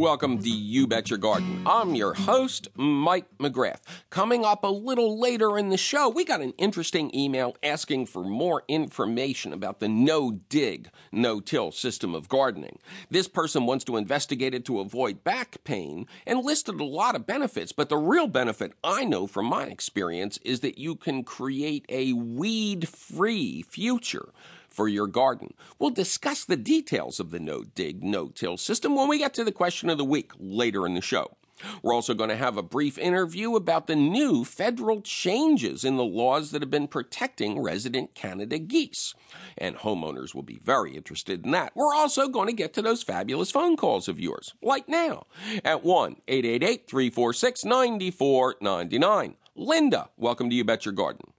Welcome to You Bet Your Garden. I'm your host, Mike McGrath. Coming up a little later in the show, we got an interesting email asking for more information about the no dig, no till system of gardening. This person wants to investigate it to avoid back pain and listed a lot of benefits, but the real benefit I know from my experience is that you can create a weed free future for your garden. We'll discuss the details of the no dig, no till system when we get to the question of the week later in the show. We're also going to have a brief interview about the new federal changes in the laws that have been protecting resident Canada geese. And homeowners will be very interested in that. We're also going to get to those fabulous phone calls of yours, like now, at 1 888 346 9499. Linda, welcome to You Bet Your Garden.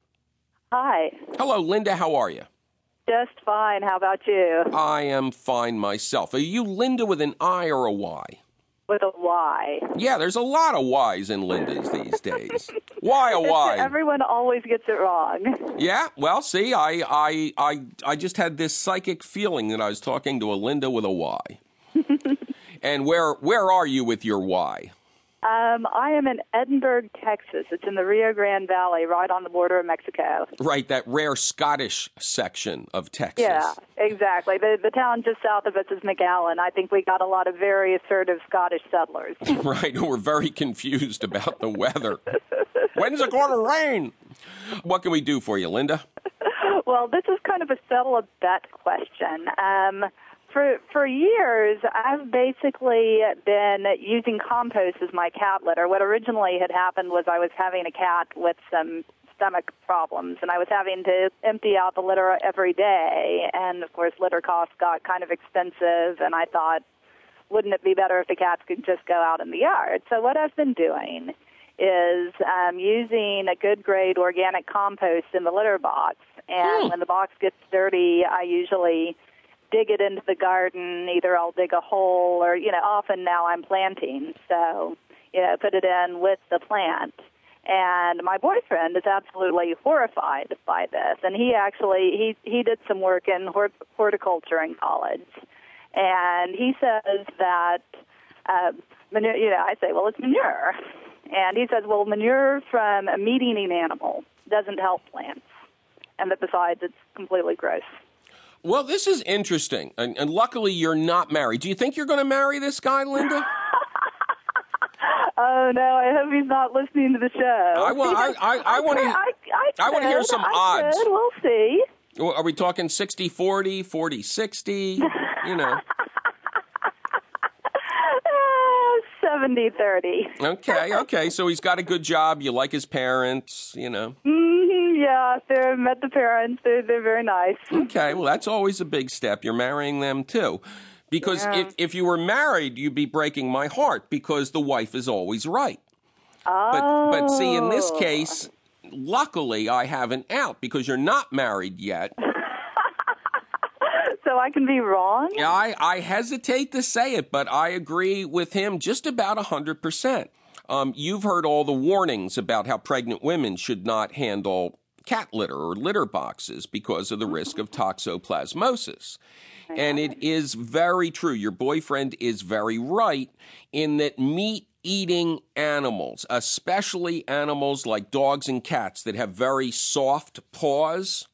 Hi. Hello, Linda. How are you? Just fine. How about you? I am fine myself. Are you Linda with an I or a Y? With a Y. Yeah, there's a lot of Y's in Lindas these days. Why a Y? Everyone always gets it wrong. Yeah, well, see, I, I, I, I just had this psychic feeling that I was talking to a Linda with a Y. and where, where are you with your Y? Um, I am in Edinburg, Texas. It's in the Rio Grande Valley, right on the border of Mexico. Right, that rare Scottish section of Texas. Yeah, exactly. The the town just south of us is McAllen. I think we got a lot of very assertive Scottish settlers. right, who were very confused about the weather. When's it going to rain? What can we do for you, Linda? well, this is kind of a settle a bet question. Um, for for years, I've basically been using compost as my cat litter. What originally had happened was I was having a cat with some stomach problems, and I was having to empty out the litter every day. And of course, litter costs got kind of expensive, and I thought, wouldn't it be better if the cats could just go out in the yard? So what I've been doing is um, using a good grade organic compost in the litter box. And Hmm. when the box gets dirty, I usually dig it into the garden. Either I'll dig a hole or, you know, often now I'm planting. So, you know, put it in with the plant. And my boyfriend is absolutely horrified by this. And he actually, he, he did some work in hort- horticulture in college. And he says that, uh, manure, you know, I say, well, it's manure. And he says, well, manure from a meat eating animal doesn't help plants. And that besides, it's completely gross. Well, this is interesting, and, and luckily you're not married. Do you think you're going to marry this guy, Linda? Oh no! I hope he's not listening to the show. I want. I, I, I want to. I, I, I wanna hear some odds. could. We'll see. Are we talking 60 40, 40 60? You know. Uh, 70 30. Okay, okay. So he's got a good job. You like his parents, you know. Yeah, they met the parents. They're, they're very nice. Okay, well, that's always a big step. You're marrying them too. Because Yeah. if, if you were married, you'd be breaking my heart because the wife is always right. Oh. But, but see, in this case, luckily I have an out because you're not married yet. So I can be wrong? Yeah, I, I hesitate to say it, but I agree with him just about 100%. Um, you've heard all the warnings about how pregnant women should not handle cat litter or litter boxes because of the risk of oh. toxoplasmosis. And it is very true. Your boyfriend is very right in that meat eating animals, especially animals like dogs and cats that have very soft paws,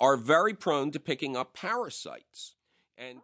are very prone to picking up parasites. And